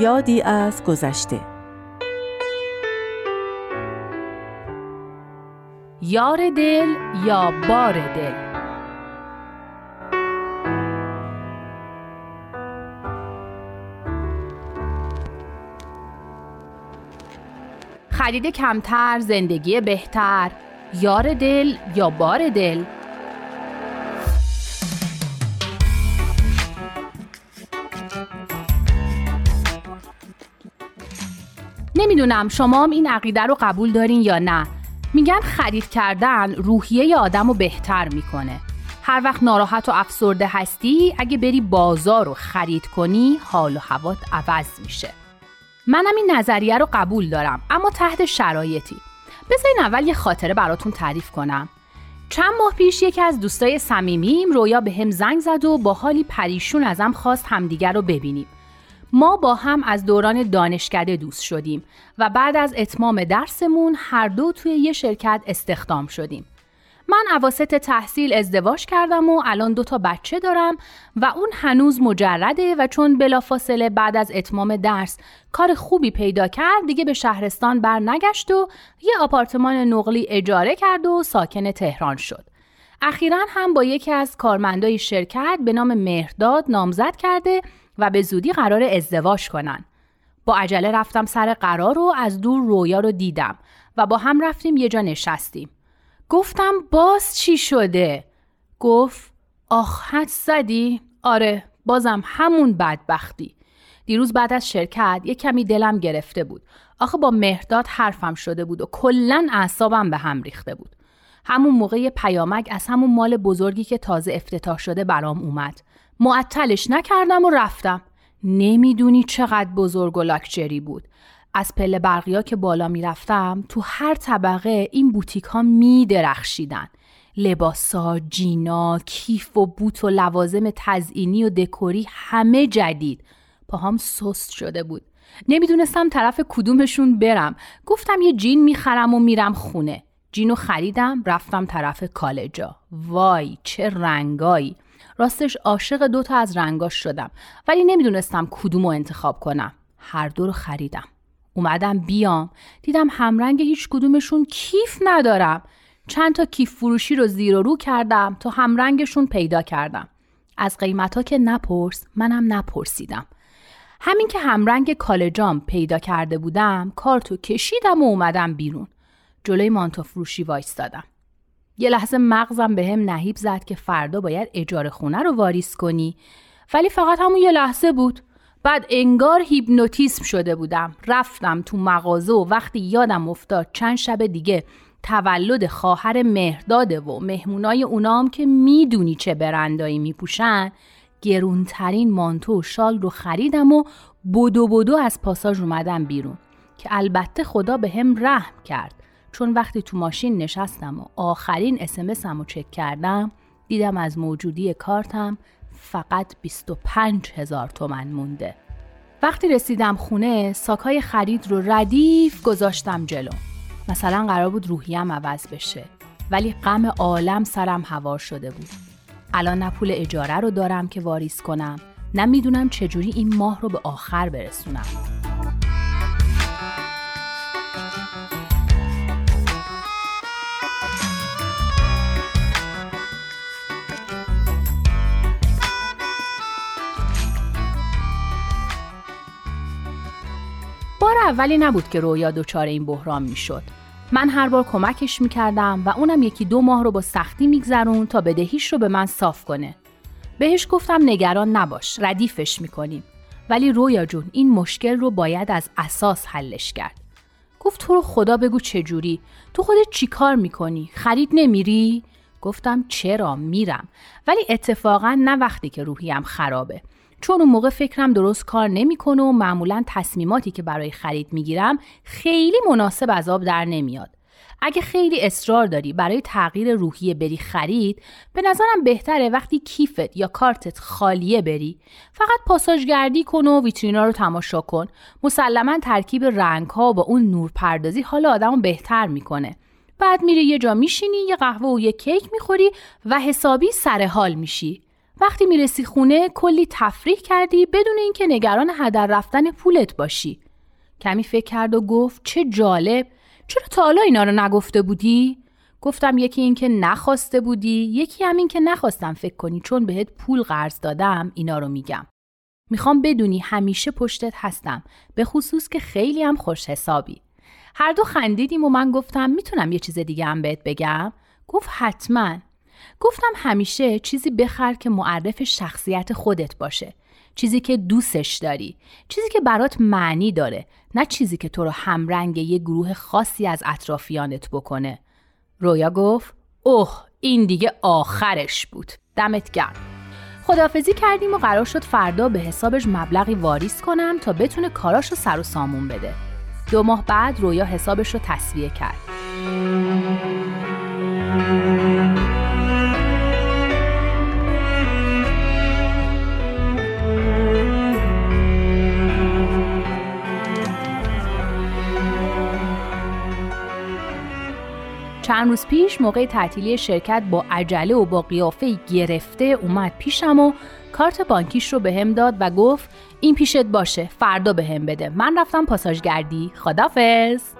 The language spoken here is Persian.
یادی از گذشته. یار دل یا بار دل؟ خرید کمتر زندگی بهتر یار دل یا بار دل؟ نمی‌دونم شما هم این عقیده رو قبول دارین یا نه. میگن خرید کردن روحیه آدم رو بهتر می‌کنه. هر وقت ناراحت و افسرده هستی اگه بری بازار رو خرید کنی حال و هوات عوض میشه. منم این نظریه رو قبول دارم اما تحت شرایطی. بذارین اول یه خاطره براتون تعریف کنم. چند ماه پیش یکی از دوستای صمیمیم رویا به هم زنگ زد و با حالی پریشون ازم خواست همدیگر رو ببینیم. ما با هم از دوران دانشکده دوست شدیم و بعد از اتمام درسمون هر دو توی یه شرکت استخدام شدیم. من عواست تحصیل ازدواج کردم و الان دو تا بچه دارم و اون هنوز مجرده و چون بلافاصله بعد از اتمام درس کار خوبی پیدا کرد دیگه به شهرستان برنگشت و یه آپارتمان نقلی اجاره کرد و ساکن تهران شد. اخیرا هم با یکی از کارمندای شرکت به نام مهرداد نامزد کرده و به زودی قرار ازدواج کنن. با عجله رفتم سر قرار و از دور رویا رو دیدم و با هم رفتیم یه جا نشستیم. گفتم باز چی شده؟ گفت آخ حد زدی؟ آره بازم همون بدبختی. دیروز بعد از شرکت یه کمی دلم گرفته بود. آخه با مهرداد حرفم شده بود و کلا اعصابم به هم ریخته بود. همون موقع پیامک از همون مال بزرگی که تازه افتتاح شده برام اومد. معطلش نکردم و رفتم. نمی‌دونی چقدر بزرگ و لاکچری بود. از پله برقیا که بالا می‌رفتم تو هر طبقه این بوتیک ها می درخشیدن. لباسا، جینا، کیف و بوت و لوازم تزئینی و دکوری همه جدید. پاهام سست شده بود. نمی‌دونستم طرف کدومشون برم. گفتم یه جین می‌خرم و میرم خونه. جینو خریدم رفتم طرف کالجا. وای چه رنگایی. راستش عاشق دوتا از رنگاش شدم ولی نمی‌دونستم کدوم رو انتخاب کنم. هر دو رو خریدم. اومدم بیام دیدم همرنگ هیچ کدومشون کیف ندارم. چند تا کیف فروشی رو زیر و رو کردم تا همرنگشون پیدا کردم. از قیمت ها که نپرس منم نپرسیدم. همین که همرنگ کالجام پیدا کرده بودم کارتو کشیدم و اومدم بیرون. جلوی مانتو فروشی وایستادم. یه لحظه مغزم به هم نهیب زد که فردا باید اجاره خونه رو واریس کنی. ولی فقط همون یه لحظه بود. بعد انگار هیپنوتیسم شده بودم. رفتم تو مغازه و وقتی یادم افتاد چند شب دیگه تولد خواهر مهرداده و مهمونای اونام که می‌دونی چه برندایی میپوشن گرونترین مانتو و شال رو خریدم و بدو بدو از پاساژ اومدم بیرون که البته خدا به هم رحم کرد. چون وقتی تو ماشین نشستم و آخرین اسمسم رو چک کردم دیدم از موجودی کارتم فقط 25 هزار تومن مونده. وقتی رسیدم خونه ساکای خرید رو ردیف گذاشتم جلو. مثلا قرار بود روحیم عوض بشه ولی غم عالم سرم هوار شده بود. الان نه پول اجاره رو دارم که واریس کنم نه می‌دونم چجوری این ماه رو به آخر برسونم. اولی نبود که رویا دچار این بحران می‌شد. من هر بار کمکش می‌کردم و اونم یکی دو ماه رو با سختی میگذرون تا بدهیش رو به من صاف کنه. بهش گفتم نگران نباش ردیفش می‌کنیم. ولی رویا جون این مشکل رو باید از اساس حلش کرد. گفت تو رو خدا بگو چجوری؟ تو خودت چی کار می‌کنی؟ خرید نمیری؟ گفتم چرا میرم ولی اتفاقا نه وقتی که روحیم خرابه چون اون موقع فکرم درست کار نمی‌کنه و معمولا تصمیماتی که برای خرید می‌گیرم خیلی مناسب از آب در نمیاد. اگه خیلی اصرار داری برای تغییر روحیه بری خرید به نظرم بهتره وقتی کیفت یا کارتت خالیه بری. فقط پاساژگردی کن و ویترینا رو تماشا کن. مسلما ترکیب رنگ ها با اون نور پردازی حال آدمو بهتر می‌کنه. بعد میری یه جا میشینی یه قهوه و یه کیک می‌خوری و حسابی سر حال میشی. وقتی می‌رسی خونه کلی تفریح کردی بدون اینکه نگران هدر رفتن پولت باشی. کمی فکر کرد و گفت چه جالب. چرا تا حالا اینا رو نگفته بودی؟ گفتم یکی این که نخواسته بودی یکی هم این که نخواستم فکر کنی چون بهت پول قرض دادم اینا رو میگم. می‌خوام بدونی همیشه پشتت هستم به خصوص که خیلی هم خوش حسابی. هر دو خندیدیم و من گفتم می‌تونم یه چیز دیگه هم بهت بگم؟ گفت حتما. گفتم همیشه چیزی بخر که معرف شخصیت خودت باشه. چیزی که دوستش داری. چیزی که برات معنی داره. نه چیزی که تو رو همرنگ یه گروه خاصی از اطرافیانت بکنه. رویا گفت اوه این دیگه آخرش بود. دمت گرم. خدافزی کردیم و قرار شد فردا به حسابش مبلغی واریز کنم تا بتونه کاراش رو سر و سامون بده. دو ماه بعد رویا حسابش رو تصویه کرد. چند روز پیش موقع تعطیلی شرکت با عجله و با قیافه گرفته اومد پیشم و کارت بانکیش رو بهم داد و گفت این پیشت باشه فردا بهم بده. من رفتم پاساژگردی. خدافظ